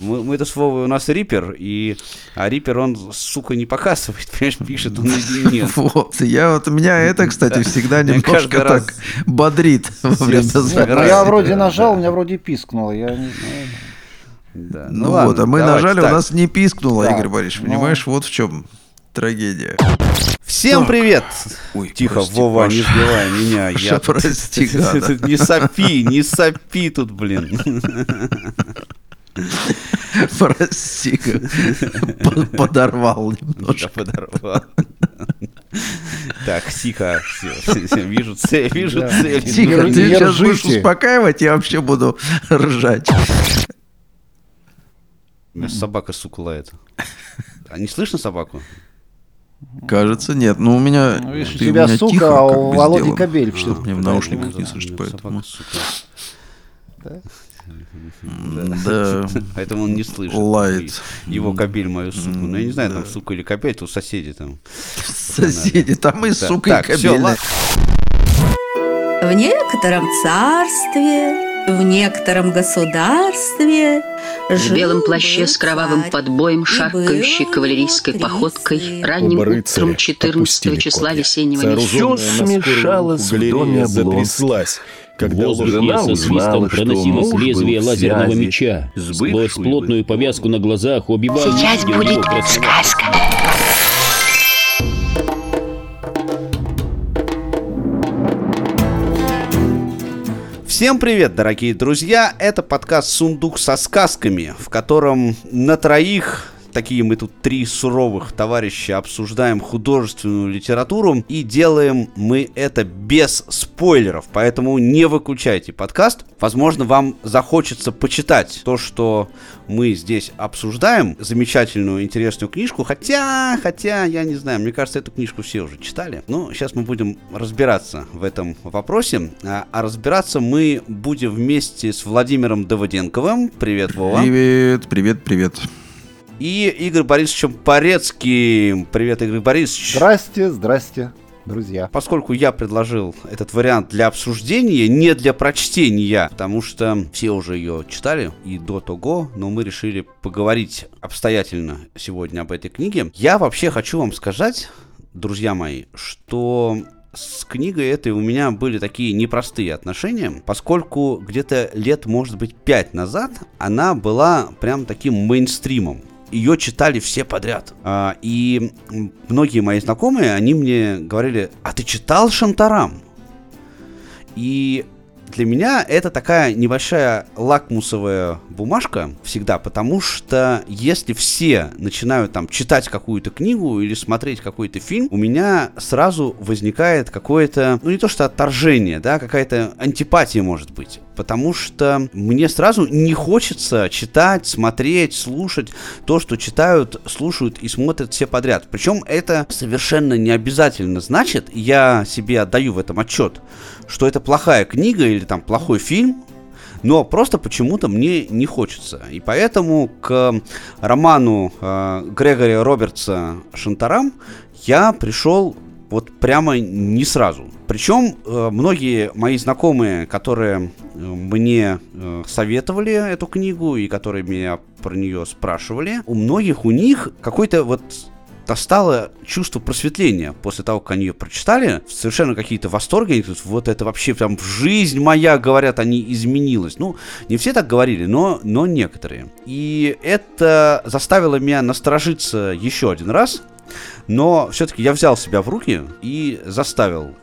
Мы, мы это слово у нас Рипер, и а Рипер он, сука, не показывает, понимаешь, пишет он или нет. Вот, я вот, меня это, кстати, всегда немножко так бодрит во время записи. Я вроде нажал, у меня вроде пискнуло, я не знаю. Да. Ну, ну ладно, вот, а мы нажали, так. у нас не пискнуло, да. Игорь Борисович, ну... понимаешь, вот в чем трагедия. Всем так. привет! Ой, Тихо, прости, Вова, Паша. не сбивай меня. Я прости, Не сопи, не сопи тут, блин. Прости, подорвал немножко. Подорвал. Так, тихо, вижу цель, вижу цель. Тихо, ты сейчас будешь успокаивать, я вообще буду ржать. Собака, сука, лает. А не слышно собаку? Кажется, нет. Ну, у меня... Ну, видишь, у тебя у сука, тихо, а у Володи кабель. Что мне в наушниках не слышать, поэтому... Да? Да. Поэтому он не слышит. Лает. Его кабель мою суку. Ну, я не знаю, там сука или кабель, тут соседи там. Соседи, там и сука, и кабель. В некотором царстве в некотором государстве В белом плаще с кровавым подбоем, шагающей кавалерийской походкой, ранним утром 14 числа весеннего месяца. Все смешалось в доме затряслась. Когда в воздухе со свистом проносилось лезвие лазерного меча. Сквозь плотную повязку на глазах убивали... Сейчас будет сказка. Всем привет, дорогие друзья! Это подкаст «Сундук со сказками», в котором на троих такие мы тут три суровых товарища обсуждаем художественную литературу и делаем мы это без спойлеров, поэтому не выключайте подкаст. Возможно, вам захочется почитать то, что мы здесь обсуждаем, замечательную, интересную книжку, хотя, хотя, я не знаю, мне кажется, эту книжку все уже читали. Но сейчас мы будем разбираться в этом вопросе, а, а разбираться мы будем вместе с Владимиром Давыденковым. Привет, Вова. Привет, привет, привет и Игорь Борисовичем Порецким. Привет, Игорь Борисович. Здрасте, здрасте друзья. Поскольку я предложил этот вариант для обсуждения, не для прочтения, потому что все уже ее читали и до того, но мы решили поговорить обстоятельно сегодня об этой книге. Я вообще хочу вам сказать, друзья мои, что с книгой этой у меня были такие непростые отношения, поскольку где-то лет, может быть, пять назад она была прям таким мейнстримом ее читали все подряд. А, и многие мои знакомые, они мне говорили, а ты читал Шантарам? И для меня это такая небольшая лакмусовая бумажка всегда, потому что если все начинают там читать какую-то книгу или смотреть какой-то фильм, у меня сразу возникает какое-то, ну не то что отторжение, да, какая-то антипатия может быть потому что мне сразу не хочется читать, смотреть, слушать то, что читают, слушают и смотрят все подряд. Причем это совершенно не обязательно значит, я себе отдаю в этом отчет, что это плохая книга или там плохой фильм, но просто почему-то мне не хочется. И поэтому к роману э, Грегори Робертса «Шантарам» я пришел вот прямо не сразу. Причем э, многие мои знакомые, которые э, мне э, советовали эту книгу и которые меня про нее спрашивали, у многих у них какой-то вот достало чувство просветления после того, как они ее прочитали. Совершенно какие-то восторги. Они говорят, вот это вообще прям жизнь моя, говорят, они изменилась. Ну, не все так говорили, но, но некоторые. И это заставило меня насторожиться еще один раз. Но все-таки я взял себя в руки и заставил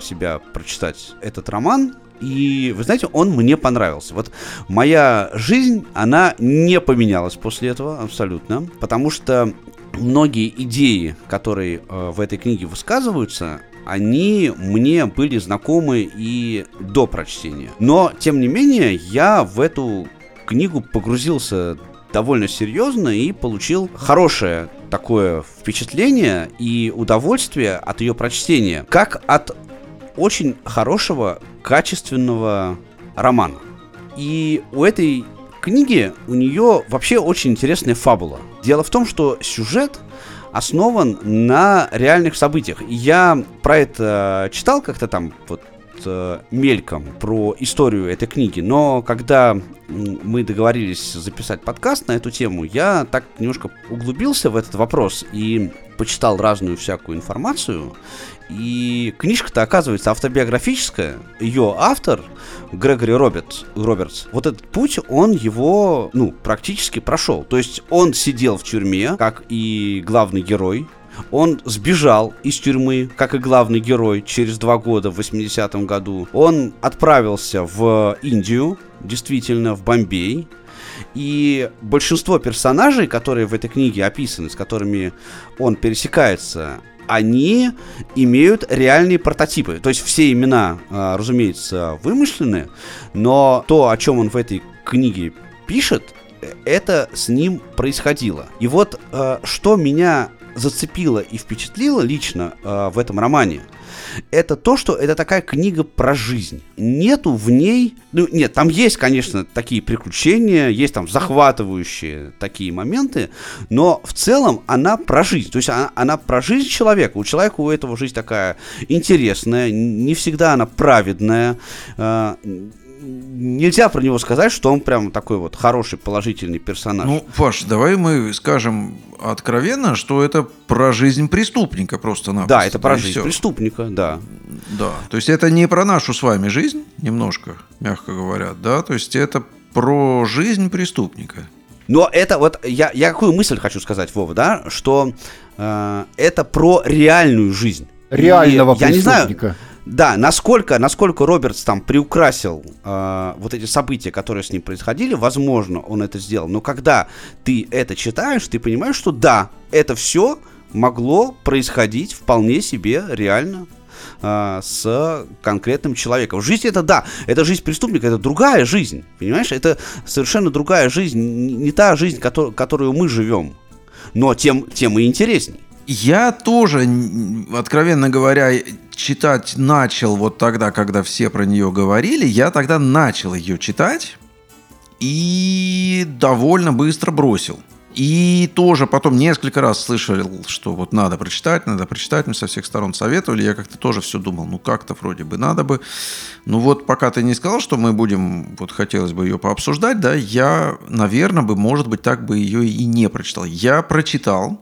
себя прочитать этот роман. И, вы знаете, он мне понравился. Вот моя жизнь, она не поменялась после этого абсолютно. Потому что многие идеи, которые э, в этой книге высказываются, они мне были знакомы и до прочтения. Но, тем не менее, я в эту книгу погрузился довольно серьезно и получил хорошее такое впечатление и удовольствие от ее прочтения, как от очень хорошего, качественного романа. И у этой книги у нее вообще очень интересная фабула. Дело в том, что сюжет основан на реальных событиях. Я про это читал как-то там вот э, мельком про историю этой книги, но когда мы договорились записать подкаст на эту тему, я так немножко углубился в этот вопрос и почитал разную всякую информацию. И книжка-то оказывается автобиографическая. Ее автор, Грегори Робертс, Робертс, вот этот путь, он его, ну, практически прошел. То есть он сидел в тюрьме, как и главный герой, он сбежал из тюрьмы, как и главный герой, через два года, в 80-м году. Он отправился в Индию, действительно, в Бомбей. И большинство персонажей, которые в этой книге описаны, с которыми он пересекается, они имеют реальные прототипы. То есть все имена, а, разумеется, вымышлены, но то, о чем он в этой книге пишет, это с ним происходило. И вот а, что меня зацепило и впечатлило лично э, в этом романе, это то, что это такая книга про жизнь. Нету в ней... Ну, нет, там есть, конечно, такие приключения, есть там захватывающие такие моменты, но в целом она про жизнь. То есть она, она про жизнь человека. У человека у этого жизнь такая интересная, не всегда она праведная. Э, нельзя про него сказать, что он прям такой вот хороший, положительный персонаж. Ну, Паш, давай мы скажем откровенно, что это про жизнь преступника просто-напросто. Да, это про жизнь все. преступника, да. Да, то есть это не про нашу с вами жизнь, немножко, мягко говоря, да, то есть это про жизнь преступника. Но это вот, я, я какую мысль хочу сказать, Вова, да, что э, это про реальную жизнь. Реального И, преступника. Я не знаю, да, насколько, насколько Робертс там приукрасил э, вот эти события, которые с ним происходили, возможно, он это сделал. Но когда ты это читаешь, ты понимаешь, что да, это все могло происходить вполне себе реально э, с конкретным человеком. Жизнь это да, это жизнь преступника, это другая жизнь, понимаешь? Это совершенно другая жизнь, не та жизнь, который, которую мы живем, но тем, тем и интересней. Я тоже, откровенно говоря, читать начал вот тогда, когда все про нее говорили. Я тогда начал ее читать и довольно быстро бросил. И тоже потом несколько раз слышал, что вот надо прочитать, надо прочитать, мне со всех сторон советовали, я как-то тоже все думал, ну как-то вроде бы надо бы. Ну вот пока ты не сказал, что мы будем, вот хотелось бы ее пообсуждать, да, я, наверное, бы, может быть, так бы ее и не прочитал. Я прочитал,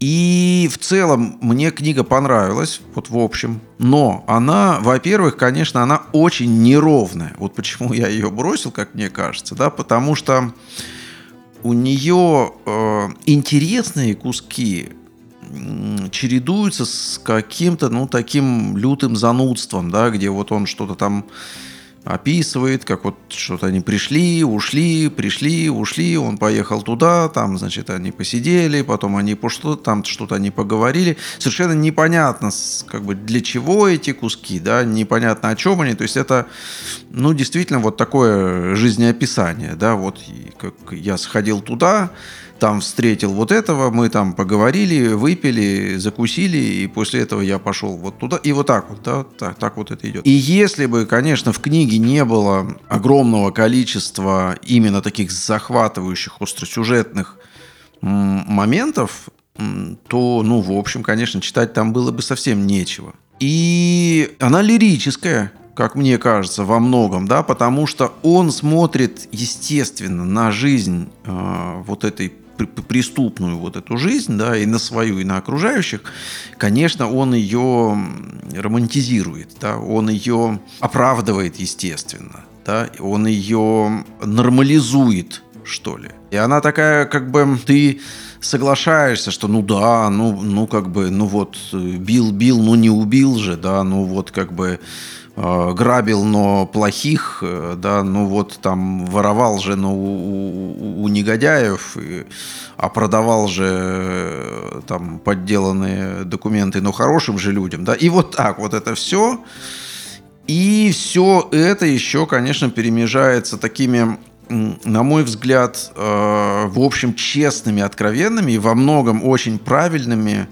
и в целом мне книга понравилась, вот в общем. Но она, во-первых, конечно, она очень неровная. Вот почему я ее бросил, как мне кажется, да, потому что у нее э, интересные куски чередуются с каким-то, ну, таким лютым занудством, да, где вот он что-то там описывает, как вот что-то они пришли, ушли, пришли, ушли, он поехал туда, там, значит, они посидели, потом они что там что-то они поговорили. Совершенно непонятно, как бы для чего эти куски, да, непонятно о чем они. То есть это, ну, действительно вот такое жизнеописание, да, вот как я сходил туда, там встретил вот этого, мы там поговорили, выпили, закусили, и после этого я пошел вот туда. И вот так вот, да, так, так вот это идет. И если бы, конечно, в книге не было огромного количества именно таких захватывающих, остросюжетных моментов, то, ну, в общем, конечно, читать там было бы совсем нечего. И она лирическая, как мне кажется, во многом, да, потому что он смотрит, естественно, на жизнь э, вот этой преступную вот эту жизнь, да, и на свою, и на окружающих, конечно, он ее романтизирует, да, он ее оправдывает, естественно, да, он ее нормализует, что ли. И она такая, как бы, ты соглашаешься, что ну да, ну, ну как бы, ну вот, бил, бил, ну не убил же, да, ну вот как бы Э, грабил, но плохих, э, да, ну вот там воровал же, но у, у, у негодяев, и, а продавал же э, там подделанные документы, но хорошим же людям, да, и вот так вот это все, и все это еще, конечно, перемежается такими на мой взгляд, в общем, честными, откровенными и во многом очень правильными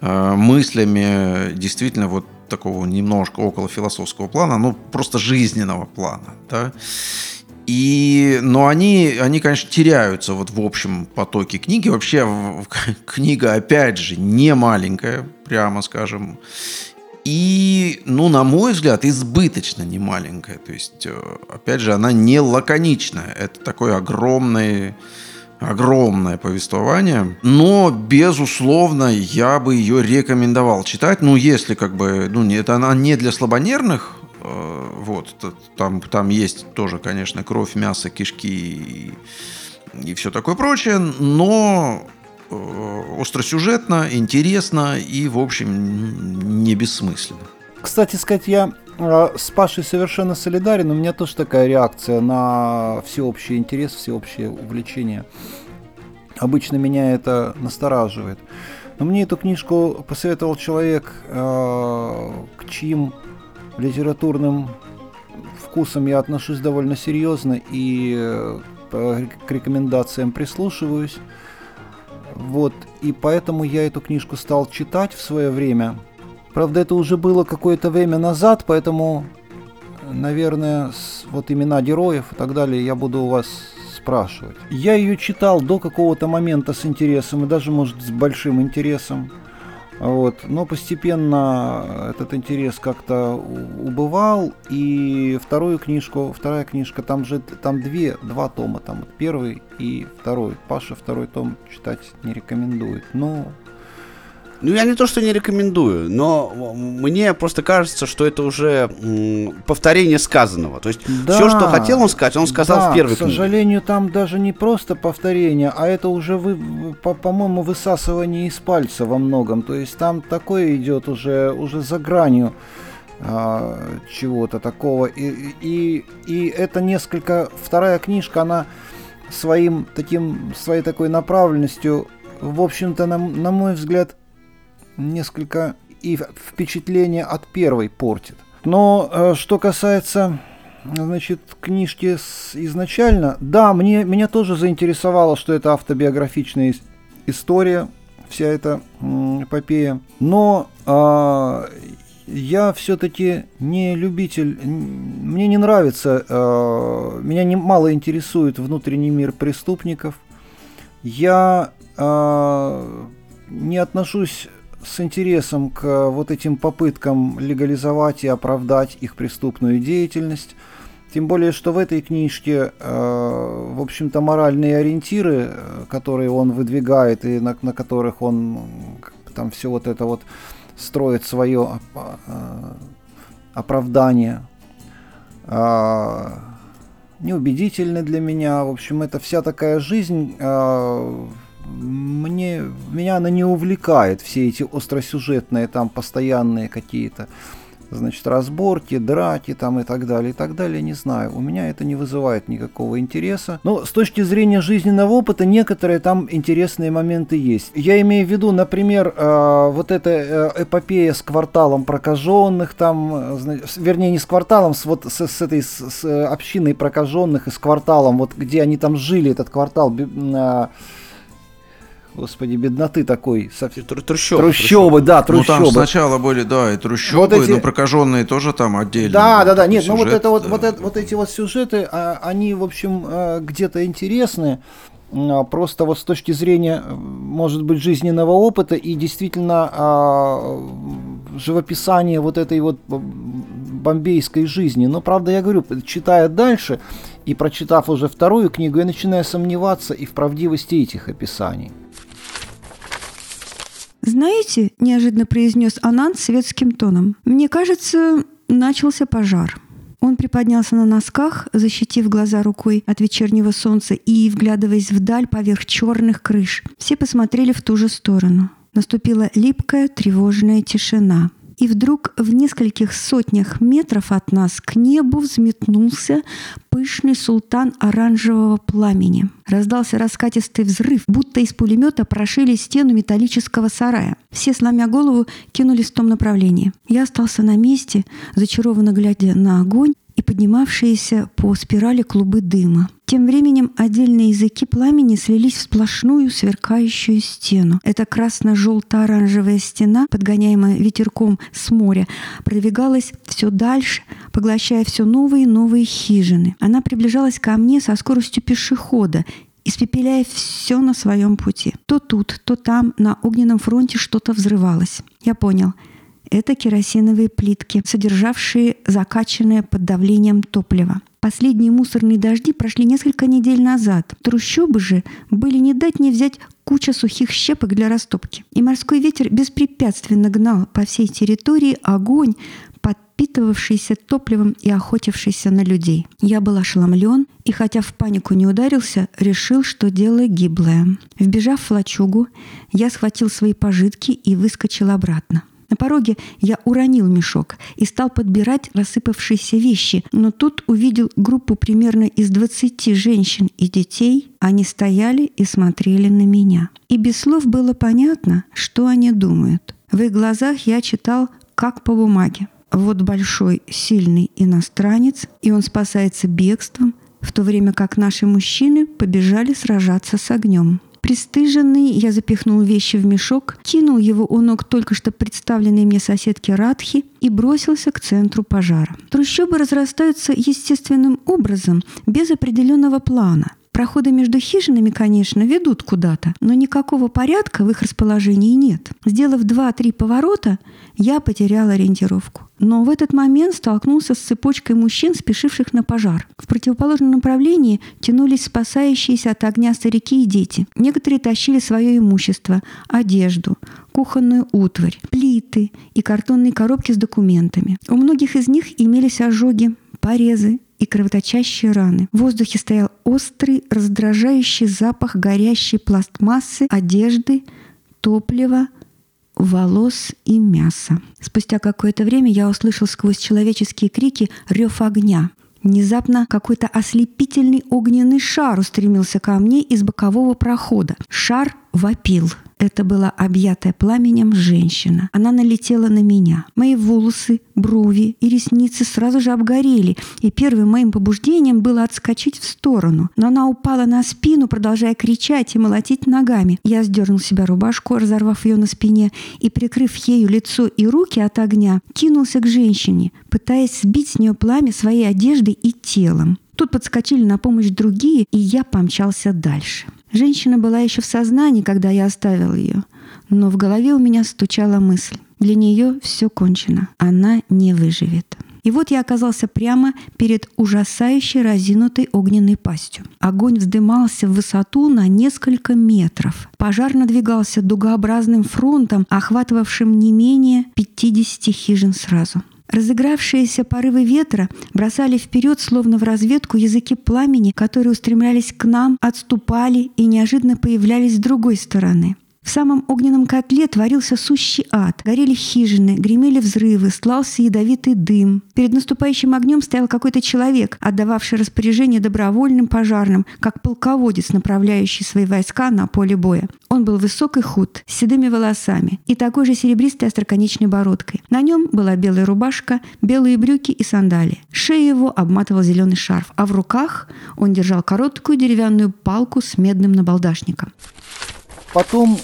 мыслями действительно вот такого немножко около философского плана, ну, просто жизненного плана, да. И, но они, они, конечно, теряются вот в общем потоке книги. Вообще книга, опять же, не маленькая, прямо скажем. И, ну, на мой взгляд, избыточно немаленькая. То есть, э, опять же, она не лаконичная. Это такой огромный огромное повествование, но, безусловно, я бы ее рекомендовал читать, ну, если как бы, ну, это она не для слабонервных, э, вот, там, там есть тоже, конечно, кровь, мясо, кишки и, и все такое прочее, но э, остросюжетно, интересно и, в общем, не бессмысленно. Кстати сказать, я с Пашей совершенно солидарен. У меня тоже такая реакция на всеобщий интерес, всеобщее увлечение. Обычно меня это настораживает. Но мне эту книжку посоветовал человек, э, к чьим литературным вкусам я отношусь довольно серьезно и э, к рекомендациям прислушиваюсь. Вот, и поэтому я эту книжку стал читать в свое время. Правда, это уже было какое-то время назад, поэтому, наверное, вот имена героев и так далее я буду у вас спрашивать. Я ее читал до какого-то момента с интересом, и даже, может, с большим интересом. Вот. Но постепенно этот интерес как-то убывал, и вторую книжку, вторая книжка, там же там две, два тома, там первый и второй. Паша второй том читать не рекомендует. Но ну, я не то, что не рекомендую, но мне просто кажется, что это уже повторение сказанного. То есть да, все, что хотел он сказать, он сказал да, в первой книге. К сожалению, там даже не просто повторение, а это уже, вы, по- по-моему, высасывание из пальца во многом. То есть там такое идет уже, уже за гранью а, чего-то такого. И, и, и это несколько... Вторая книжка, она своим таким, своей такой направленностью, в общем-то, на, на мой взгляд, несколько и впечатление от первой портит. Но э, что касается значит, книжки с, изначально, да, мне, меня тоже заинтересовало, что это автобиографичная история, вся эта эпопея. Но э, я все-таки не любитель, мне не нравится, э, меня не, мало интересует внутренний мир преступников. Я э, не отношусь с интересом к вот этим попыткам легализовать и оправдать их преступную деятельность. Тем более, что в этой книжке, э, в общем-то, моральные ориентиры, э, которые он выдвигает и на, на которых он там все вот это вот строит свое э, оправдание, э, неубедительны для меня. В общем, это вся такая жизнь э, мне, меня она не увлекает, все эти остросюжетные там постоянные какие-то значит, разборки, драки там и так далее, и так далее, не знаю. У меня это не вызывает никакого интереса. Но с точки зрения жизненного опыта некоторые там интересные моменты есть. Я имею в виду, например, э, вот эта э, эпопея с кварталом прокаженных, там, э, вернее, не с кварталом, с, вот с, с этой с, с общиной прокаженных и с кварталом, вот где они там жили, этот квартал, э, господи, бедноты такой. Совсем. Трущобы. Трущобы, да, трущобы. Ну, там сначала были, да, и трущобы, вот эти... но прокаженные тоже там отдельно. Да, да, да, нет, сюжет, ну вот это вот, да. вот, это, вот эти вот сюжеты, а, они, в общем, а, где-то интересны, а, просто вот с точки зрения, может быть, жизненного опыта и действительно живописания вот этой вот бомбейской жизни. Но, правда, я говорю, читая дальше и прочитав уже вторую книгу, я начинаю сомневаться и в правдивости этих описаний. «Знаете», – неожиданно произнес Анан светским тоном, – «мне кажется, начался пожар». Он приподнялся на носках, защитив глаза рукой от вечернего солнца и вглядываясь вдаль поверх черных крыш. Все посмотрели в ту же сторону. Наступила липкая, тревожная тишина и вдруг в нескольких сотнях метров от нас к небу взметнулся пышный султан оранжевого пламени. Раздался раскатистый взрыв, будто из пулемета прошили стену металлического сарая. Все, сломя голову, кинулись в том направлении. Я остался на месте, зачарованно глядя на огонь, и поднимавшиеся по спирали клубы дыма. Тем временем отдельные языки пламени слились в сплошную сверкающую стену. Эта красно-желто-оранжевая стена, подгоняемая ветерком с моря, продвигалась все дальше, поглощая все новые и новые хижины. Она приближалась ко мне со скоростью пешехода, испепеляя все на своем пути. То тут, то там на огненном фронте что-то взрывалось. Я понял. Это керосиновые плитки, содержавшие закачанное под давлением топливо. Последние мусорные дожди прошли несколько недель назад. Трущобы же были не дать не взять куча сухих щепок для растопки. И морской ветер беспрепятственно гнал по всей территории огонь, подпитывавшийся топливом и охотившийся на людей. Я был ошеломлен и, хотя в панику не ударился, решил, что дело гиблое. Вбежав в лачугу, я схватил свои пожитки и выскочил обратно. На пороге я уронил мешок и стал подбирать рассыпавшиеся вещи, но тут увидел группу примерно из 20 женщин и детей. Они стояли и смотрели на меня. И без слов было понятно, что они думают. В их глазах я читал как по бумаге. Вот большой, сильный иностранец, и он спасается бегством, в то время как наши мужчины побежали сражаться с огнем. Пристыженный, я запихнул вещи в мешок, кинул его у ног только что представленной мне соседки Радхи и бросился к центру пожара. Трущобы разрастаются естественным образом, без определенного плана. Проходы между хижинами, конечно, ведут куда-то, но никакого порядка в их расположении нет. Сделав два-три поворота, я потерял ориентировку. Но в этот момент столкнулся с цепочкой мужчин, спешивших на пожар. В противоположном направлении тянулись спасающиеся от огня старики и дети. Некоторые тащили свое имущество, одежду, кухонную утварь, плиты и картонные коробки с документами. У многих из них имелись ожоги, порезы и кровоточащие раны. В воздухе стоял острый, раздражающий запах горящей пластмассы, одежды, топлива, волос и мяса. Спустя какое-то время я услышал сквозь человеческие крики рев огня. Внезапно какой-то ослепительный огненный шар устремился ко мне из бокового прохода. Шар вопил. Это была объятая пламенем женщина. Она налетела на меня. Мои волосы, брови и ресницы сразу же обгорели, и первым моим побуждением было отскочить в сторону. Но она упала на спину, продолжая кричать и молотить ногами. Я сдернул себя рубашку, разорвав ее на спине, и, прикрыв ею лицо и руки от огня, кинулся к женщине, пытаясь сбить с нее пламя своей одеждой и телом. Тут подскочили на помощь другие, и я помчался дальше. Женщина была еще в сознании, когда я оставил ее, но в голове у меня стучала мысль. Для нее все кончено. Она не выживет. И вот я оказался прямо перед ужасающей разинутой огненной пастью. Огонь вздымался в высоту на несколько метров. Пожар надвигался дугообразным фронтом, охватывавшим не менее 50 хижин сразу. Разыгравшиеся порывы ветра бросали вперед, словно в разведку, языки пламени, которые устремлялись к нам, отступали и неожиданно появлялись с другой стороны. В самом огненном котле творился сущий ад. Горели хижины, гремели взрывы, слался ядовитый дым. Перед наступающим огнем стоял какой-то человек, отдававший распоряжение добровольным пожарным, как полководец, направляющий свои войска на поле боя. Он был высок и худ, с седыми волосами и такой же серебристой остроконечной бородкой. На нем была белая рубашка, белые брюки и сандалии. Шею его обматывал зеленый шарф, а в руках он держал короткую деревянную палку с медным набалдашником. Потом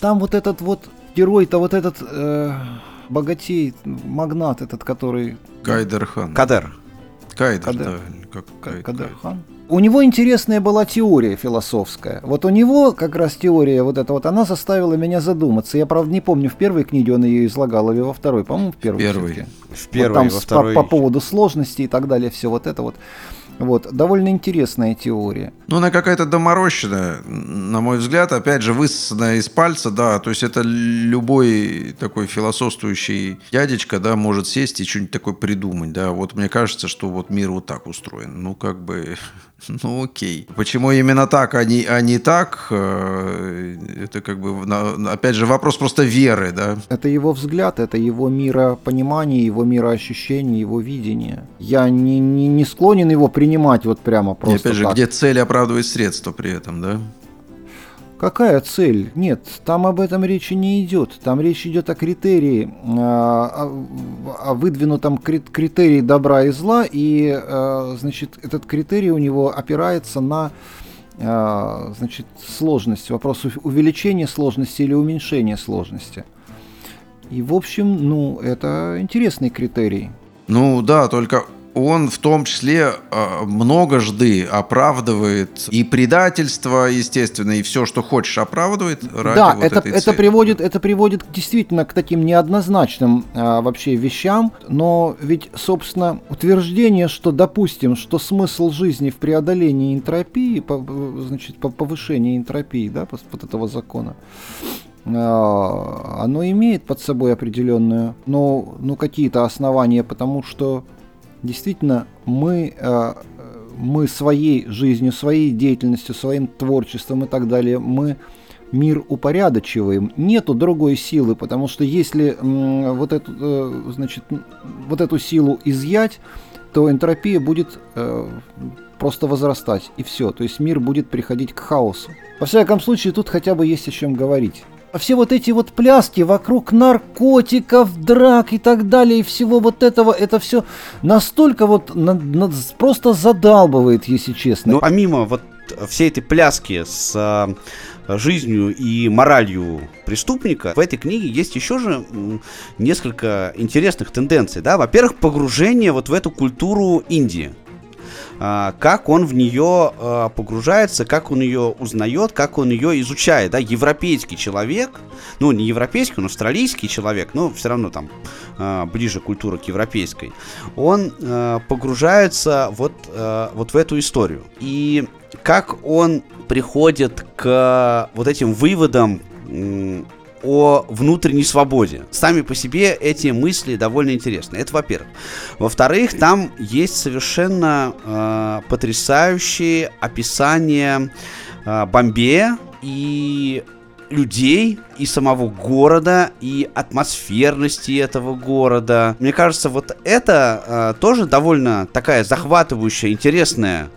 там вот этот вот герой-то вот этот э, богатей, магнат этот, который... Кайдерхан. Кадер. Кайдер, Кадер. да. Как Кайдер. Кадерхан. У него интересная была теория философская. Вот у него как раз теория вот эта вот, она заставила меня задуматься. Я, правда, не помню, в первой книге он ее излагал или во второй. По-моему, в первой. Первый. всё-таки. В первой, вот там во с- второй. по, по поводу сложности и так далее, все вот это вот. Вот, довольно интересная теория. Ну, она какая-то доморощенная, на мой взгляд, опять же, высосанная из пальца, да, то есть это любой такой философствующий дядечка, да, может сесть и что-нибудь такое придумать, да, вот мне кажется, что вот мир вот так устроен, ну, как бы, ну, окей. Почему именно так, а не, а не так, э, это как бы, опять же, вопрос просто веры, да. Это его взгляд, это его миропонимание, его мироощущение, его видение. Я не, не, не склонен его принимать вот прямо И просто опять же, так. где цель оправдывает средства при этом, да. Какая цель? Нет, там об этом речи не идет. Там речь идет о критерии, а, о, выдвинутом кри- критерии добра и зла, и, э, значит, этот критерий у него опирается на, э, значит, сложность, вопрос увеличения сложности или уменьшения сложности. И, в общем, ну, это интересный критерий. Ну да, только он в том числе э, многожды оправдывает и предательство, естественно, и все, что хочешь, оправдывает ради да, вот это, этой это цели. приводит, это приводит действительно к таким неоднозначным а, вообще вещам, но ведь, собственно, утверждение, что, допустим, что смысл жизни в преодолении энтропии, по, значит, по повышению энтропии, да, вот этого закона, а, оно имеет под собой определенную, ну, ну какие-то основания, потому что действительно мы, а, мы своей жизнью, своей деятельностью, своим творчеством и так далее, мы мир упорядочиваем. Нету другой силы, потому что если вот эту, э, значит, вот эту силу изъять, то энтропия будет э, просто возрастать, и все. То есть мир будет приходить к хаосу. Во всяком случае, тут хотя бы есть о чем говорить. А все вот эти вот пляски вокруг наркотиков, драк и так далее, и всего вот этого, это все настолько вот на, на, просто задалбывает, если честно. Но помимо вот всей этой пляски с э, жизнью и моралью преступника, в этой книге есть еще же несколько интересных тенденций. Да? Во-первых, погружение вот в эту культуру Индии. А, как он в нее а, погружается, как он ее узнает, как он ее изучает. Да? Европейский человек, ну не европейский, но австралийский человек, но все равно там а, ближе культура к европейской, он погружается вот, вот в эту историю. И как он приходит к вот этим выводам о внутренней свободе. Сами по себе эти мысли довольно интересны. Это во-первых. Во-вторых, там есть совершенно э, потрясающие описания э, Бомбея и людей и самого города и атмосферности этого города. Мне кажется, вот это э, тоже довольно такая захватывающая, интересная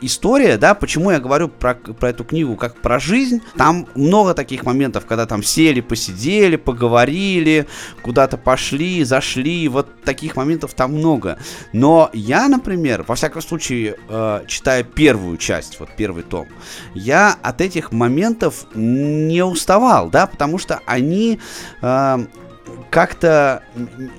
история, да, почему я говорю про, про эту книгу как про жизнь. Там много таких моментов, когда там сели, посидели, поговорили, куда-то пошли, зашли, вот таких моментов там много. Но я, например, во всяком случае, э, читая первую часть, вот первый том, я от этих моментов не уставал, да, потому что они э, как-то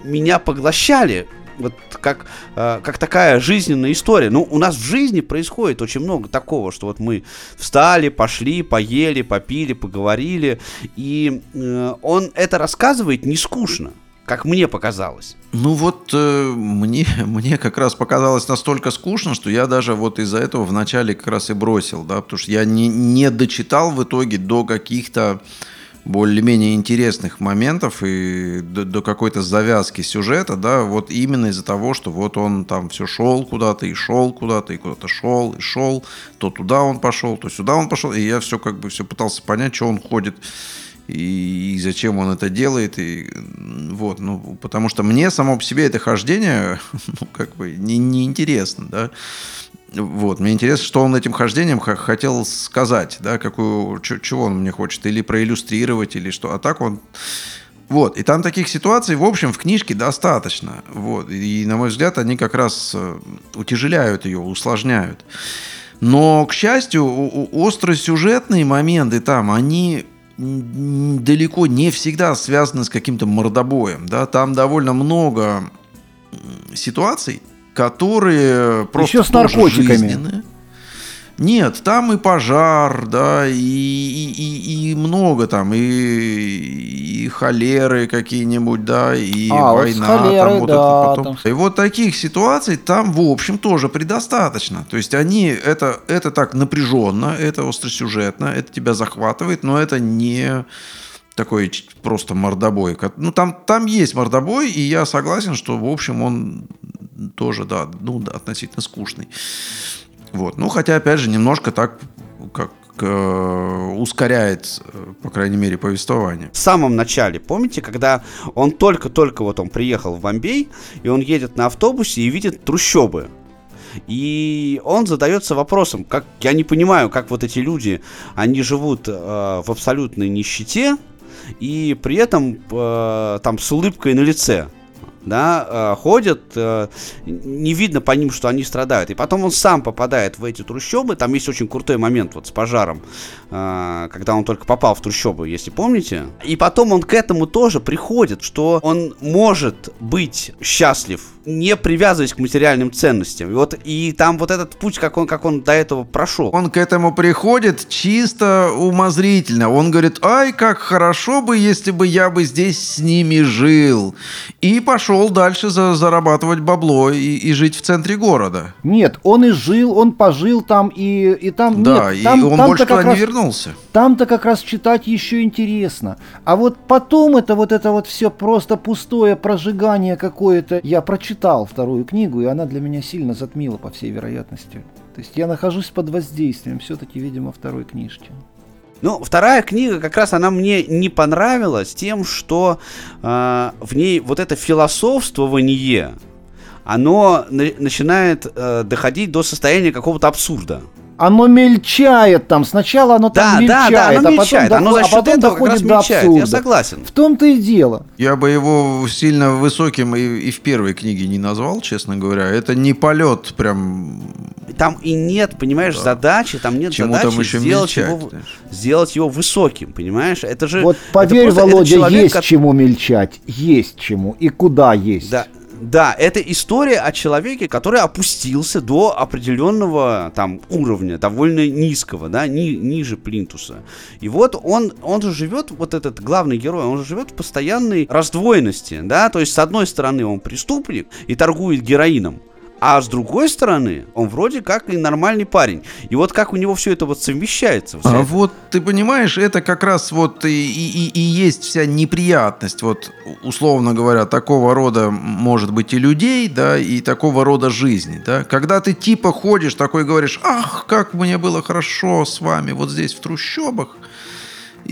меня поглощали вот как, э, как такая жизненная история. Ну, у нас в жизни происходит очень много такого, что вот мы встали, пошли, поели, попили, поговорили, и э, он это рассказывает не скучно как мне показалось. Ну вот э, мне, мне как раз показалось настолько скучно, что я даже вот из-за этого вначале как раз и бросил, да, потому что я не, не дочитал в итоге до каких-то более-менее интересных моментов и до, до какой-то завязки сюжета, да, вот именно из-за того, что вот он там все шел куда-то и шел куда-то и куда-то шел и шел, то туда он пошел, то сюда он пошел, и я все как бы все пытался понять, что он ходит и, и зачем он это делает, и вот, ну, потому что мне само по себе это хождение, ну, как бы не, не интересно, да, вот, мне интересно, что он этим хождением хотел сказать, да, какую, чего он мне хочет, или проиллюстрировать, или что. А так он... Вот, и там таких ситуаций, в общем, в книжке достаточно. Вот, и, на мой взгляд, они как раз э, утяжеляют ее, усложняют. Но, к счастью, остросюжетные моменты там, они далеко не всегда связаны с каким-то мордобоем. Да? Там довольно много ситуаций, которые просто Еще с наркотиками. Нет, там и пожар, да, и, и, и, и много там, и, и холеры какие-нибудь, да, и а, война. Вот холерой, там, вот да, это потом. там... И вот таких ситуаций там, в общем, тоже предостаточно. То есть они, это, это так напряженно, это остросюжетно, это тебя захватывает, но это не такой просто мордобой. Ну, там, там есть мордобой, и я согласен, что, в общем, он тоже, да, ну, да, относительно скучный. Вот. Ну, хотя, опять же, немножко так, как э, ускоряет, по крайней мере, повествование. В самом начале, помните, когда он только-только вот он приехал в Бомбей, и он едет на автобусе и видит трущобы. И он задается вопросом, как я не понимаю, как вот эти люди, они живут э, в абсолютной нищете и при этом э, там с улыбкой на лице. Да, э, ходят, э, не видно по ним, что они страдают. И потом он сам попадает в эти трущобы. Там есть очень крутой момент вот с пожаром, э, когда он только попал в трущобы, если помните. И потом он к этому тоже приходит, что он может быть счастлив не привязываясь к материальным ценностям. И вот и там вот этот путь, как он, как он до этого прошел. Он к этому приходит чисто умозрительно. Он говорит, ай, как хорошо бы, если бы я бы здесь с ними жил. И пошел дальше за, зарабатывать бабло и, и жить в центре города. Нет, он и жил, он пожил там, и, и там... Да, нет, и там, он там больше туда раз, не вернулся. Там-то как раз читать еще интересно. А вот потом это вот это вот все просто пустое прожигание какое-то. Я прочитал читал вторую книгу, и она для меня сильно затмила, по всей вероятности. То есть я нахожусь под воздействием все-таки, видимо, второй книжки. Ну, вторая книга как раз она мне не понравилась тем, что э, в ней вот это философствование, оно на- начинает э, доходить до состояния какого-то абсурда оно мельчает там. Сначала оно там да, мельчает, да, да, оно а мельчает. потом, оно за а счет потом этого доходит до мельчает. абсурда. Я согласен. В том-то и дело. Я бы его сильно высоким и, и в первой книге не назвал, честно говоря. Это не полет прям... Там и нет, понимаешь, да. задачи, там нет Чему задачи там еще сделать, мельчать, его, сделать его высоким, понимаешь? Это же... Вот поверь, это просто, Володя, человек, есть как... чему мельчать, есть чему и куда есть. Да, да, это история о человеке, который опустился до определенного там уровня, довольно низкого, да, ни, ниже плинтуса. И вот он, он же живет, вот этот главный герой, он же живет в постоянной раздвоенности, да, то есть с одной стороны он преступник и торгует героином, а с другой стороны, он вроде как и нормальный парень. И вот как у него все это вот совмещается. А это. вот ты понимаешь, это как раз вот и, и, и есть вся неприятность. Вот, условно говоря, такого рода может быть и людей, да, и такого рода жизни, да. Когда ты типа ходишь такой говоришь, ах, как мне было хорошо с вами вот здесь в трущобах,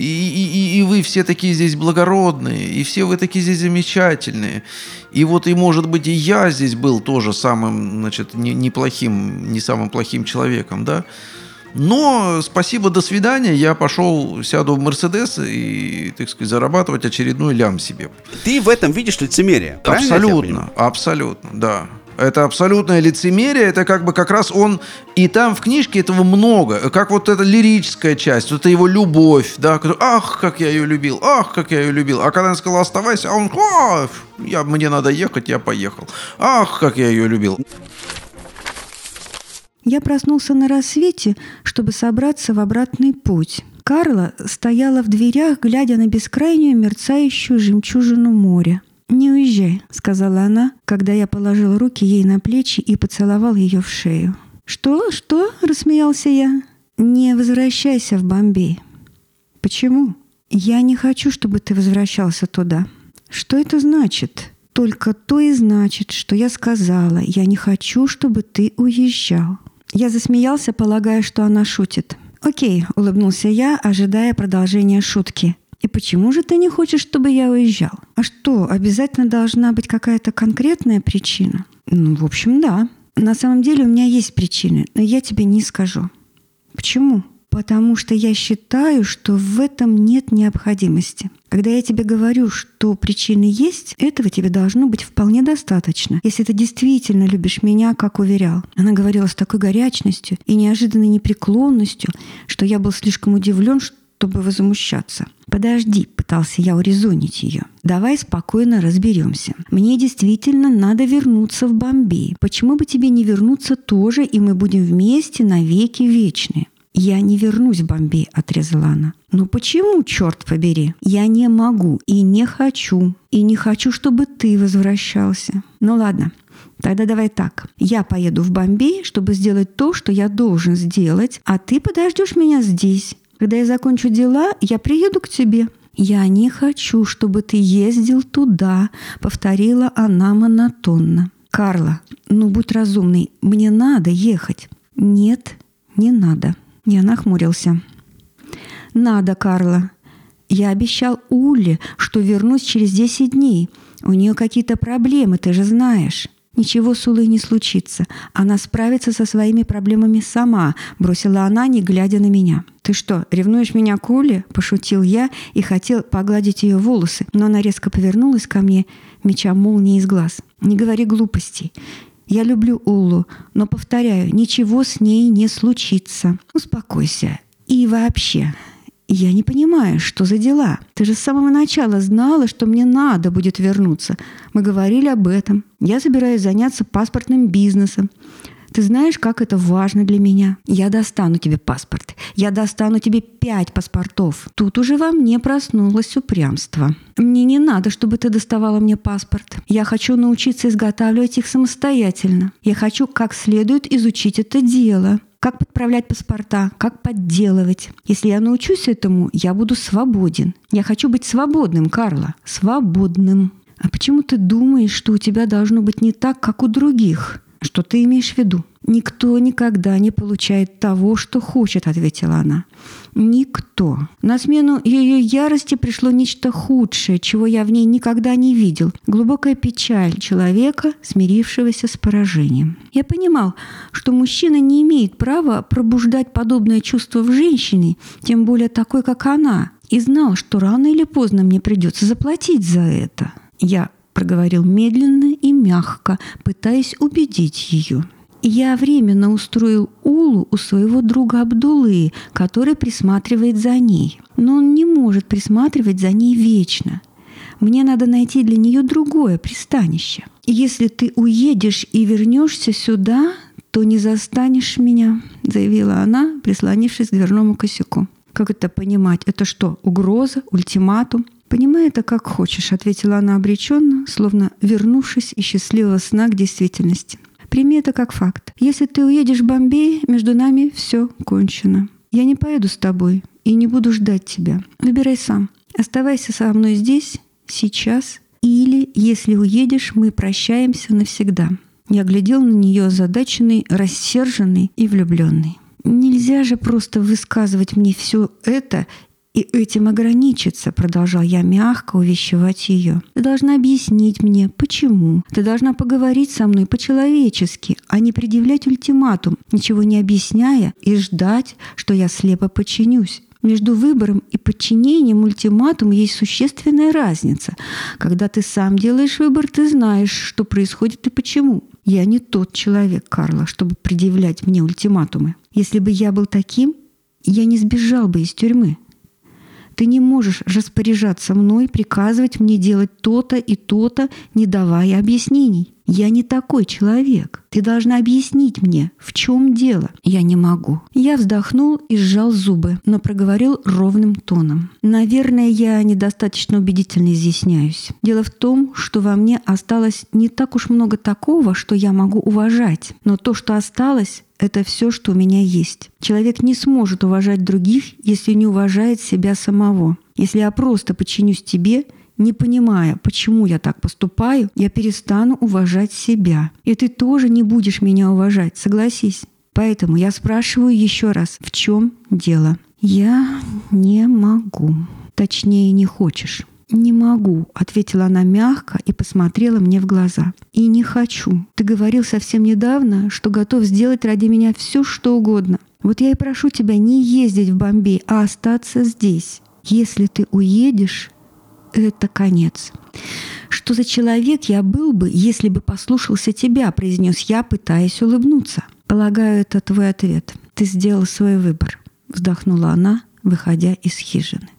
и, и, и вы все такие здесь благородные, и все вы такие здесь замечательные. И вот, и может быть, и я здесь был тоже самым, значит, не, неплохим, не самым плохим человеком, да. Но спасибо, до свидания. Я пошел, сяду в Мерседес и, так сказать, зарабатывать очередной лям себе. Ты в этом видишь лицемерие. Абсолютно, абсолютно, да. Это абсолютное лицемерие, это как бы как раз он, и там в книжке этого много, как вот эта лирическая часть, вот это его любовь, да, ах, как я ее любил, ах, как я ее любил, а когда он сказал оставайся, а он, я, мне надо ехать, я поехал, ах, как я ее любил. Я проснулся на рассвете, чтобы собраться в обратный путь. Карла стояла в дверях, глядя на бескрайнюю мерцающую жемчужину моря. «Не уезжай», — сказала она, когда я положил руки ей на плечи и поцеловал ее в шею. «Что? Что?» — рассмеялся я. «Не возвращайся в Бомбей». «Почему?» «Я не хочу, чтобы ты возвращался туда». «Что это значит?» «Только то и значит, что я сказала. Я не хочу, чтобы ты уезжал». Я засмеялся, полагая, что она шутит. «Окей», — улыбнулся я, ожидая продолжения шутки. И почему же ты не хочешь, чтобы я уезжал? А что, обязательно должна быть какая-то конкретная причина? Ну, в общем, да. На самом деле у меня есть причины, но я тебе не скажу. Почему? Потому что я считаю, что в этом нет необходимости. Когда я тебе говорю, что причины есть, этого тебе должно быть вполне достаточно, если ты действительно любишь меня, как уверял. Она говорила с такой горячностью и неожиданной непреклонностью, что я был слишком удивлен, чтобы возмущаться. «Подожди», — пытался я урезонить ее. «Давай спокойно разберемся. Мне действительно надо вернуться в Бомбей. Почему бы тебе не вернуться тоже, и мы будем вместе навеки вечные?» «Я не вернусь в Бомбей», — отрезала она. «Ну почему, черт побери? Я не могу и не хочу. И не хочу, чтобы ты возвращался. Ну ладно, Тогда давай так. Я поеду в Бомбей, чтобы сделать то, что я должен сделать, а ты подождешь меня здесь. Когда я закончу дела, я приеду к тебе. Я не хочу, чтобы ты ездил туда, повторила она монотонно. Карла, ну будь разумный, мне надо ехать. Нет, не надо. Я нахмурился. Надо, Карла. Я обещал Улле, что вернусь через 10 дней. У нее какие-то проблемы, ты же знаешь. Ничего с Улой не случится. Она справится со своими проблемами сама, бросила она, не глядя на меня. «Ты что, ревнуешь меня к Уле?» – пошутил я и хотел погладить ее волосы, но она резко повернулась ко мне, меча молнии из глаз. «Не говори глупостей. Я люблю Уллу, но, повторяю, ничего с ней не случится. Успокойся. И вообще, я не понимаю, что за дела. Ты же с самого начала знала, что мне надо будет вернуться. Мы говорили об этом. Я собираюсь заняться паспортным бизнесом. Ты знаешь, как это важно для меня. Я достану тебе паспорт. Я достану тебе пять паспортов. Тут уже во мне проснулось упрямство. Мне не надо, чтобы ты доставала мне паспорт. Я хочу научиться изготавливать их самостоятельно. Я хочу как следует изучить это дело. Как подправлять паспорта, как подделывать. Если я научусь этому, я буду свободен. Я хочу быть свободным, Карла. Свободным. А почему ты думаешь, что у тебя должно быть не так, как у других? Что ты имеешь в виду? Никто никогда не получает того, что хочет, ответила она. Никто. На смену ее ярости пришло нечто худшее, чего я в ней никогда не видел. Глубокая печаль человека, смирившегося с поражением. Я понимал, что мужчина не имеет права пробуждать подобное чувство в женщине, тем более такой, как она, и знал, что рано или поздно мне придется заплатить за это. Я проговорил медленно и мягко, пытаясь убедить ее. Я временно устроил Улу у своего друга Абдулы, который присматривает за ней. Но он не может присматривать за ней вечно. Мне надо найти для нее другое пристанище. Если ты уедешь и вернешься сюда, то не застанешь меня, заявила она, прислонившись к дверному косяку. Как это понимать? Это что, угроза, ультиматум? «Понимай это как хочешь», — ответила она обреченно, словно вернувшись из счастливого сна к действительности. Прими это как факт. Если ты уедешь в Бомбей, между нами все кончено. Я не поеду с тобой и не буду ждать тебя. Выбирай сам. Оставайся со мной здесь, сейчас, или, если уедешь, мы прощаемся навсегда. Я глядел на нее озадаченный, рассерженный и влюбленный. Нельзя же просто высказывать мне все это и этим ограничиться, продолжал я мягко увещевать ее. Ты должна объяснить мне, почему. Ты должна поговорить со мной по-человечески, а не предъявлять ультиматум, ничего не объясняя и ждать, что я слепо подчинюсь. Между выбором и подчинением ультиматум есть существенная разница. Когда ты сам делаешь выбор, ты знаешь, что происходит и почему. Я не тот человек, Карла, чтобы предъявлять мне ультиматумы. Если бы я был таким, я не сбежал бы из тюрьмы. Ты не можешь распоряжаться мной, приказывать мне делать то-то и то-то, не давая объяснений. Я не такой человек. Ты должна объяснить мне, в чем дело. Я не могу. Я вздохнул и сжал зубы, но проговорил ровным тоном. Наверное, я недостаточно убедительно изъясняюсь. Дело в том, что во мне осталось не так уж много такого, что я могу уважать. Но то, что осталось, это все, что у меня есть. Человек не сможет уважать других, если не уважает себя самого. Если я просто подчинюсь тебе – не понимая, почему я так поступаю, я перестану уважать себя. И ты тоже не будешь меня уважать, согласись. Поэтому я спрашиваю еще раз, в чем дело? Я не могу. Точнее, не хочешь. «Не могу», — ответила она мягко и посмотрела мне в глаза. «И не хочу. Ты говорил совсем недавно, что готов сделать ради меня все, что угодно. Вот я и прошу тебя не ездить в Бомбей, а остаться здесь. Если ты уедешь, это конец. Что за человек я был бы, если бы послушался тебя, произнес я, пытаясь улыбнуться. Полагаю, это твой ответ. Ты сделал свой выбор, вздохнула она, выходя из хижины.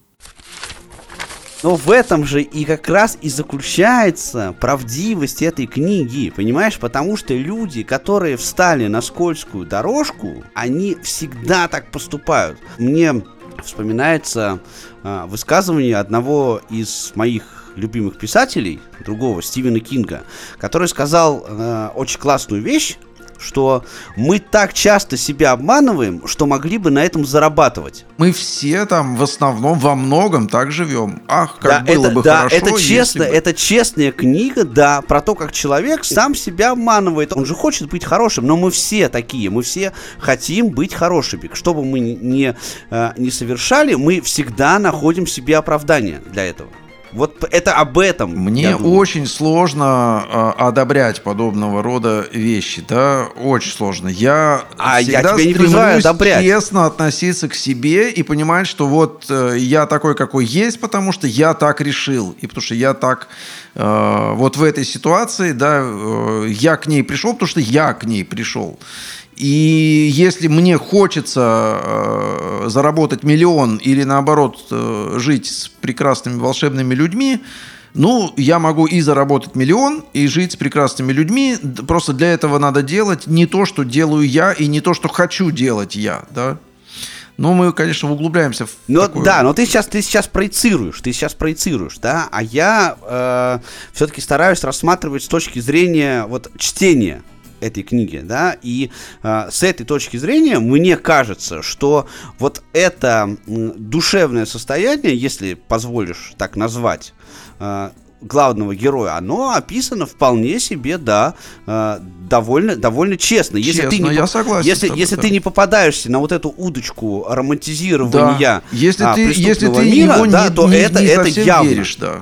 Но в этом же и как раз и заключается правдивость этой книги, понимаешь? Потому что люди, которые встали на скользкую дорожку, они всегда так поступают. Мне вспоминается высказывание одного из моих любимых писателей, другого, Стивена Кинга, который сказал э, очень классную вещь, что мы так часто себя обманываем, что могли бы на этом зарабатывать. Мы все там в основном во многом так живем. Ах, как да, было это, бы да, хорошо. Это честно, бы... это честная книга, да, про то, как человек сам себя обманывает. Он же хочет быть хорошим, но мы все такие, мы все хотим быть хорошими. Что бы мы ни, не, э, не совершали, мы всегда находим себе оправдание для этого. Вот это об этом. Мне очень сложно э, одобрять подобного рода вещи, да, очень сложно. Я а всегда я тебя не призываю одобрять. честно относиться к себе и понимать, что вот э, я такой, какой есть, потому что я так решил, и потому что я так э, вот в этой ситуации, да, э, я к ней пришел, потому что я к ней пришел. И если мне хочется э, заработать миллион или наоборот э, жить с прекрасными волшебными людьми, ну, я могу и заработать миллион, и жить с прекрасными людьми. Просто для этого надо делать не то, что делаю я, и не то, что хочу делать я, да. Но мы, конечно, углубляемся в но, такую... Да, но ты сейчас, ты сейчас проецируешь, ты сейчас проецируешь, да, а я э, все-таки стараюсь рассматривать с точки зрения вот чтения этой книги, да, и э, с этой точки зрения мне кажется, что вот это душевное состояние, если позволишь так назвать, э, главного героя, оно описано вполне себе, да, э, довольно, довольно честно. Если честно, ты не, я согласен. Если, тобой, если да. ты не попадаешься на вот эту удочку романтизирования да. если а, ты, если ты мира, его да, не, то не, это, не это явно. веришь, да.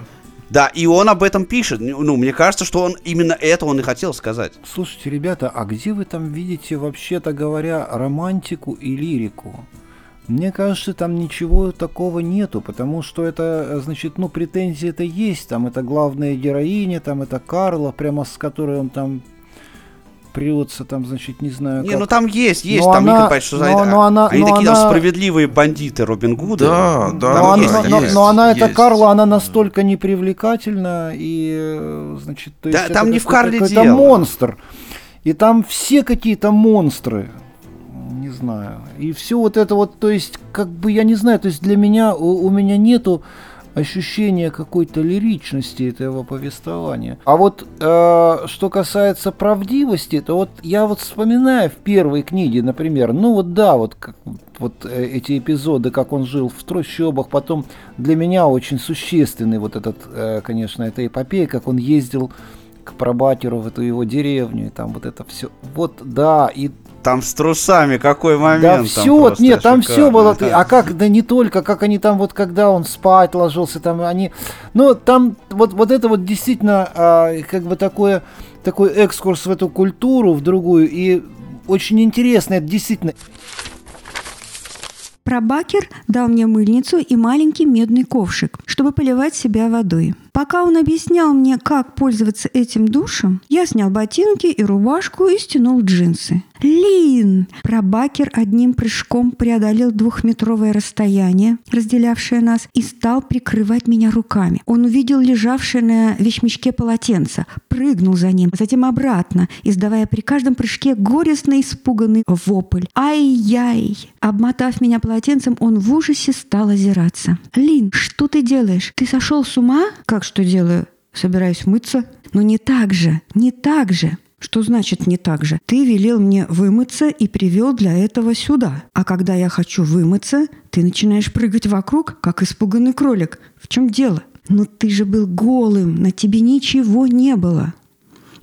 Да, и он об этом пишет. Ну, мне кажется, что он именно это он и хотел сказать. Слушайте, ребята, а где вы там видите, вообще-то говоря, романтику и лирику? Мне кажется, там ничего такого нету, потому что это, значит, ну, претензии это есть, там это главная героиня, там это Карла, прямо с которой он там прется, там, значит, не знаю. Не, как. ну там есть, есть, Но там она- Николай, что за но- это. но она- Они но такие она- там справедливые бандиты Робин Гуды. Да, да, но, да, она, есть, но- есть, но она, эта есть. Карла, она настолько непривлекательна, и, э, значит, то Да, есть там это не в Карле дело. монстр. И там все какие-то монстры. Не знаю. И все вот это вот, то есть, как бы, я не знаю, то есть для меня, у, у меня нету ощущения какой-то лиричности этого повествования. А вот э, что касается правдивости, то вот я вот вспоминаю в первой книге, например, ну вот да, вот как, вот э, эти эпизоды, как он жил в трущобах, потом для меня очень существенный вот этот, э, конечно, эта эпопея, как он ездил к прабатеру в эту его деревню, и там вот это все. Вот да, и Там с трусами какой момент. да там все, нет, там все шикарно. было. А как, да не только, как они там вот, когда он спать ложился, там они, ну там вот вот это вот действительно а, как бы такое такой экскурс в эту культуру, в другую и очень интересно, это действительно. Прабакер дал мне мыльницу и маленький медный ковшик, чтобы поливать себя водой. Пока он объяснял мне, как пользоваться этим душем, я снял ботинки и рубашку и стянул джинсы. Лин! Прабакер одним прыжком преодолел двухметровое расстояние, разделявшее нас, и стал прикрывать меня руками. Он увидел лежавшее на вещмешке полотенце, прыгнул за ним, затем обратно, издавая при каждом прыжке горестно испуганный вопль. «Ай-яй!» Обмотав меня полотенцем, он в ужасе стал озираться. «Лин, что ты делаешь? Ты сошел с ума?» «Как что делаю? Собираюсь мыться?» «Но не так же, не так же!» Что значит не так же? Ты велел мне вымыться и привел для этого сюда. А когда я хочу вымыться, ты начинаешь прыгать вокруг, как испуганный кролик. В чем дело? Но ты же был голым, на тебе ничего не было.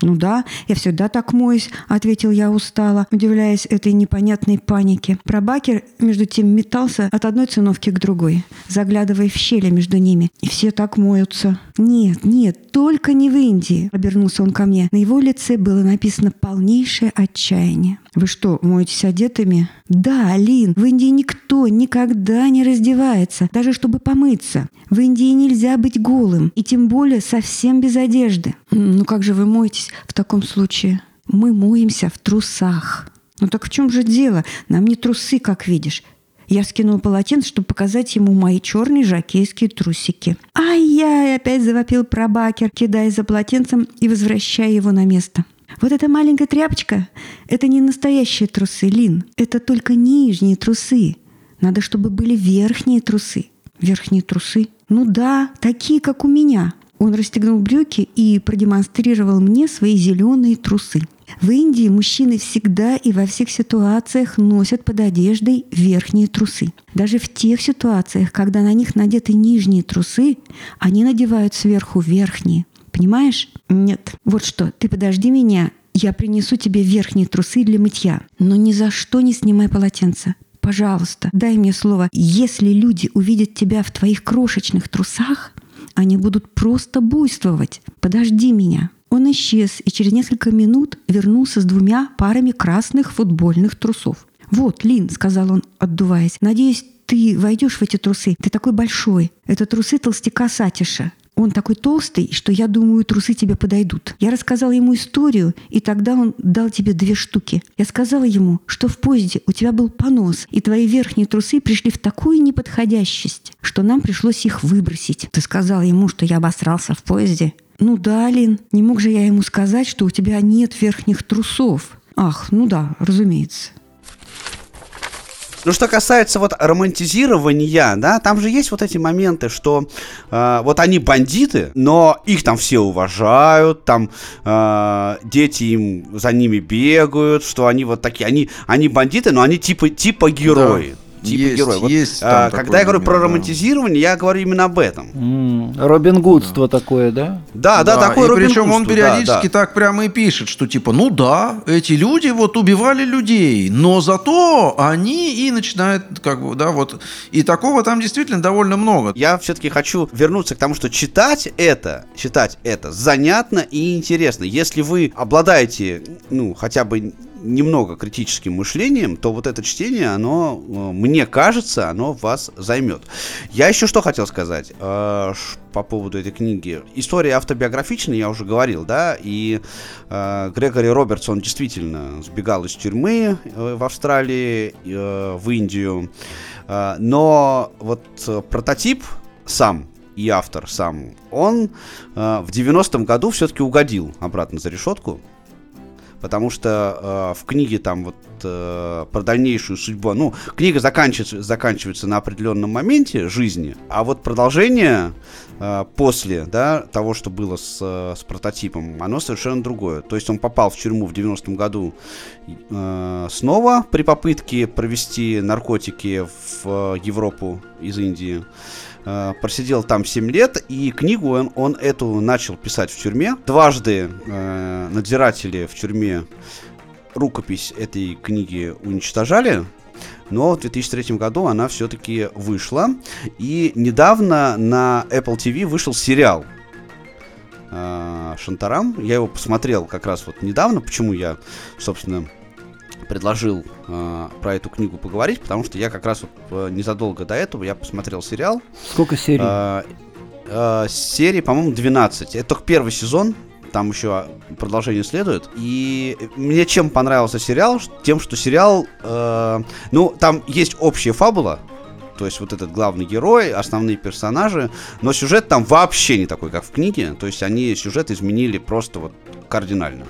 «Ну да, я всегда так моюсь», — ответил я устало, удивляясь этой непонятной панике. Прабакер, между тем, метался от одной циновки к другой, заглядывая в щели между ними. «И все так моются». «Нет, нет, только не в Индии», — обернулся он ко мне. На его лице было написано полнейшее отчаяние. «Вы что, моетесь одетыми?» «Да, Лин, в Индии никто никогда не раздевается, даже чтобы помыться. В Индии нельзя быть голым, и тем более совсем без одежды». «М, «Ну как же вы моетесь в таком случае?» «Мы моемся в трусах». «Ну так в чем же дело? Нам не трусы, как видишь». Я скинул полотенце, чтобы показать ему мои черные жакейские трусики. «Ай-яй!» — опять завопил прабакер, кидая за полотенцем и возвращая его на место. Вот эта маленькая тряпочка — это не настоящие трусы, Лин. Это только нижние трусы. Надо, чтобы были верхние трусы. Верхние трусы? Ну да, такие, как у меня. Он расстегнул брюки и продемонстрировал мне свои зеленые трусы. В Индии мужчины всегда и во всех ситуациях носят под одеждой верхние трусы. Даже в тех ситуациях, когда на них надеты нижние трусы, они надевают сверху верхние. Понимаешь? Нет. Вот что, ты подожди меня, я принесу тебе верхние трусы для мытья. Но ни за что не снимай полотенце. Пожалуйста, дай мне слово. Если люди увидят тебя в твоих крошечных трусах, Они будут просто буйствовать. Подожди меня. Он исчез и через несколько минут вернулся с двумя парами красных футбольных трусов. «Вот, Лин», — сказал он, отдуваясь, — «надеюсь, ты войдешь в эти трусы. Ты такой большой. Это трусы толстяка Сатиша. Он такой толстый, что я думаю, трусы тебе подойдут. Я рассказала ему историю, и тогда он дал тебе две штуки. Я сказала ему, что в поезде у тебя был понос, и твои верхние трусы пришли в такую неподходящесть, что нам пришлось их выбросить. Ты сказала ему, что я обосрался в поезде? Ну да, Лин, не мог же я ему сказать, что у тебя нет верхних трусов. Ах, ну да, разумеется. Ну, что касается вот романтизирования, да, там же есть вот эти моменты, что э, вот они бандиты, но их там все уважают, там э, дети им за ними бегают, что они вот такие, они, они бандиты, но они типа, типа герои. Да типа есть, героя. Вот, есть а, когда я говорю про романтизирование, я говорю именно об этом. М, Робин Гудство такое, да? Да, да, такой и Робин причем он периодически да, да. так прямо и пишет, что типа, ну да, эти люди вот убивали людей, но зато они и начинают как бы, да, вот. И такого там действительно довольно много. Я все-таки хочу вернуться к тому, что читать это, читать это занятно и интересно. Если вы обладаете, ну, хотя бы немного критическим мышлением, то вот это чтение, оно, э, мне кажется, оно вас займет. Я еще что хотел сказать э, по поводу этой книги. История автобиографичная, я уже говорил, да, и э, Грегори Робертс, он действительно сбегал из тюрьмы э, в Австралии, э, в Индию, Э, но вот э, прототип сам, и автор сам, он э, в 90-м году все-таки угодил обратно за решетку, потому что э, в книге там вот э, про дальнейшую судьбу, ну, книга заканчивается, заканчивается на определенном моменте жизни, а вот продолжение э, после, да, того, что было с, э, с прототипом, оно совершенно другое. То есть он попал в тюрьму в 90-м году э, снова при попытке провести наркотики в э, Европу из Индии. Э, просидел там 7 лет, и книгу он, он эту начал писать в тюрьме. Дважды э, надзиратели в тюрьме рукопись этой книги уничтожали, но в 2003 году она все-таки вышла. И недавно на Apple TV вышел сериал э, Шантарам. Я его посмотрел как раз вот недавно. Почему я, собственно, предложил э, про эту книгу поговорить, потому что я как раз вот э, незадолго до этого я посмотрел сериал. Сколько серий? Э, э, серии, по-моему, 12. Это только первый сезон, там еще продолжение следует. И мне чем понравился сериал? Тем, что сериал, э, ну, там есть общая фабула, то есть вот этот главный герой, основные персонажи, но сюжет там вообще не такой, как в книге. То есть они сюжет изменили просто вот кардинально.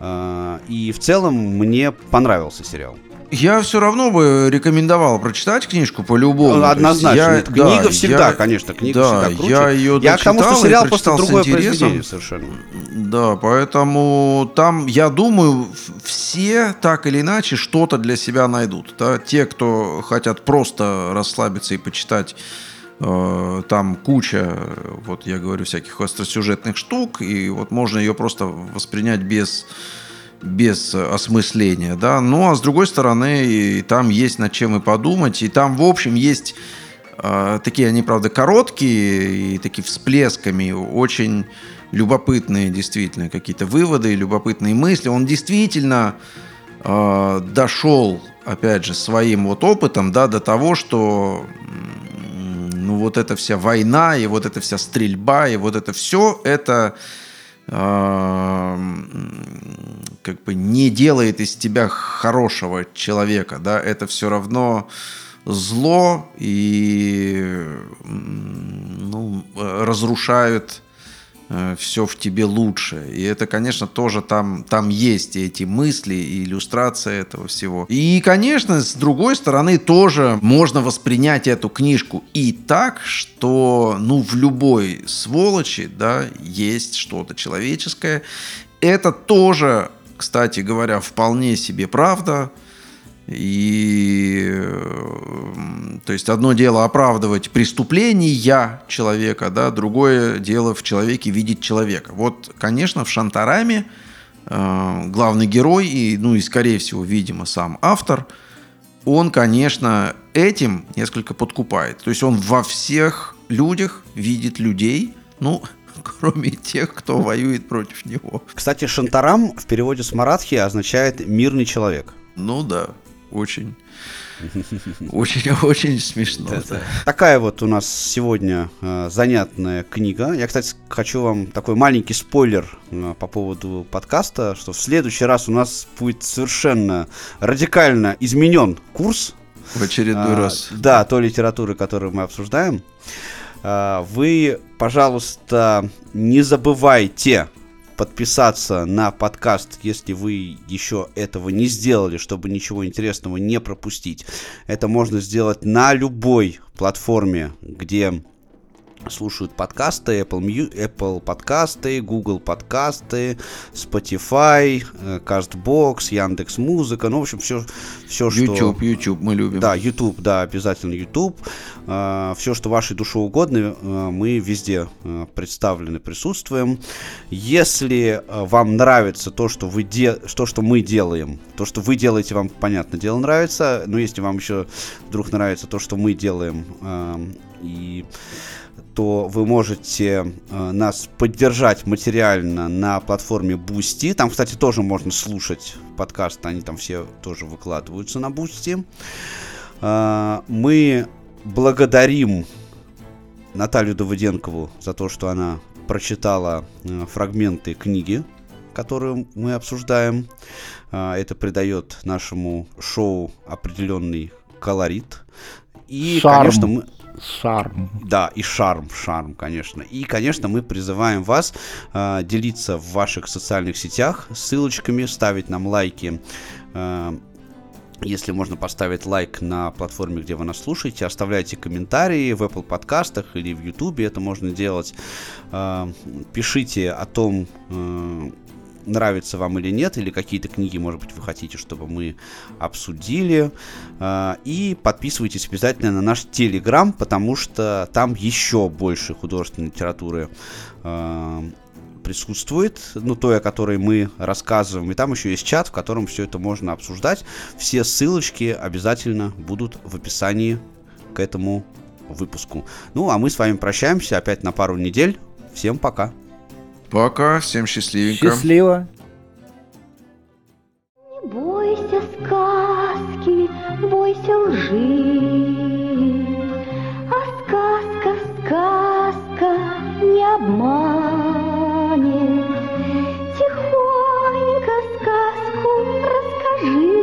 Э, И в целом мне понравился сериал. Я все равно бы рекомендовал прочитать книжку по-любому. Ну, Однозначно. я- книга да, всегда, я- конечно, книга да, всегда круче. я ее Я к тому, что сериал просто другое произведение совершенно. Да, поэтому там, я думаю, все так или иначе что-то для себя найдут. Да? Те, кто хотят просто расслабиться и почитать, там куча, вот я говорю, всяких остросюжетных штук, и вот можно ее просто воспринять без без осмысления, да. Ну, а с другой стороны, и там есть над чем и подумать, и там, в общем, есть э, такие, они, правда, короткие и такие всплесками, очень любопытные, действительно, какие-то выводы, любопытные мысли. Он действительно э, дошел, опять же, своим вот опытом, да, до того, что ну, вот эта вся война, и вот эта вся стрельба, и вот это все, это м, как бы не делает из тебя хорошего человека, да, это все равно зло и ну, э, разрушает все в тебе лучше. И это, конечно, тоже там, там есть и эти мысли, и иллюстрация этого всего. И, конечно, с другой стороны, тоже можно воспринять эту книжку и так, что, ну, в любой сволочи, да, есть что-то человеческое. Это тоже, кстати говоря, вполне себе правда. И то есть одно дело оправдывать преступления человека, да, другое дело в человеке видеть человека. Вот, конечно, в Шантараме э, главный герой и, ну и скорее всего, видимо, сам автор, он, конечно, этим несколько подкупает. То есть он во всех людях видит людей, ну, кроме тех, кто воюет против него. Кстати, Шантарам в переводе с маратхи означает «мирный человек». Ну да, очень. Очень, очень смешно. Да. Такая вот у нас сегодня э, занятная книга. Я, кстати, хочу вам такой маленький спойлер э, по поводу подкаста, что в следующий раз у нас будет совершенно радикально изменен курс. В очередной а, раз. Да, той литературы, которую мы обсуждаем. А, вы, пожалуйста, не забывайте подписаться на подкаст, если вы еще этого не сделали, чтобы ничего интересного не пропустить. Это можно сделать на любой платформе, где слушают подкасты, Apple, Apple подкасты, Google подкасты, Spotify, э, CastBox, Яндекс Музыка, ну, в общем, все, все что... YouTube, YouTube мы любим. Да, YouTube, да, обязательно YouTube. Э, все, что вашей душе угодно, э, мы везде представлены, присутствуем. Если вам нравится то, что, вы де... то, что мы делаем, то, что вы делаете, вам, понятное дело, нравится, но если вам еще вдруг нравится то, что мы делаем, и то вы можете э, нас поддержать материально на платформе Boosty. Там, кстати, тоже можно слушать подкасты, они там все тоже выкладываются на Boosty. Э, мы благодарим Наталью Давыденкову за то, что она прочитала э, фрагменты книги, которую мы обсуждаем. Э, это придает нашему шоу определенный колорит. И, Шарм. конечно, мы шарм. Да, и шарм, шарм, конечно. И, конечно, мы призываем вас э, делиться в ваших социальных сетях ссылочками, ставить нам лайки. Э, если можно поставить лайк на платформе, где вы нас слушаете, оставляйте комментарии в Apple подкастах или в YouTube, это можно делать. Э, пишите о том, нравится вам или нет, или какие-то книги, может быть, вы хотите, чтобы мы обсудили. А, и подписывайтесь обязательно на наш Телеграм, потому что там еще больше художественной литературы а, присутствует, ну, той, о которой мы рассказываем. И там еще есть чат, в котором все это можно обсуждать. Все ссылочки обязательно будут в описании к этому выпуску. Ну, а мы с вами прощаемся опять на пару недель. Всем пока. Пока, всем счастливенько. Счастливо. Не бойся сказки, бойся лжи, А сказка, сказка не обманет. Тихонько сказку расскажи,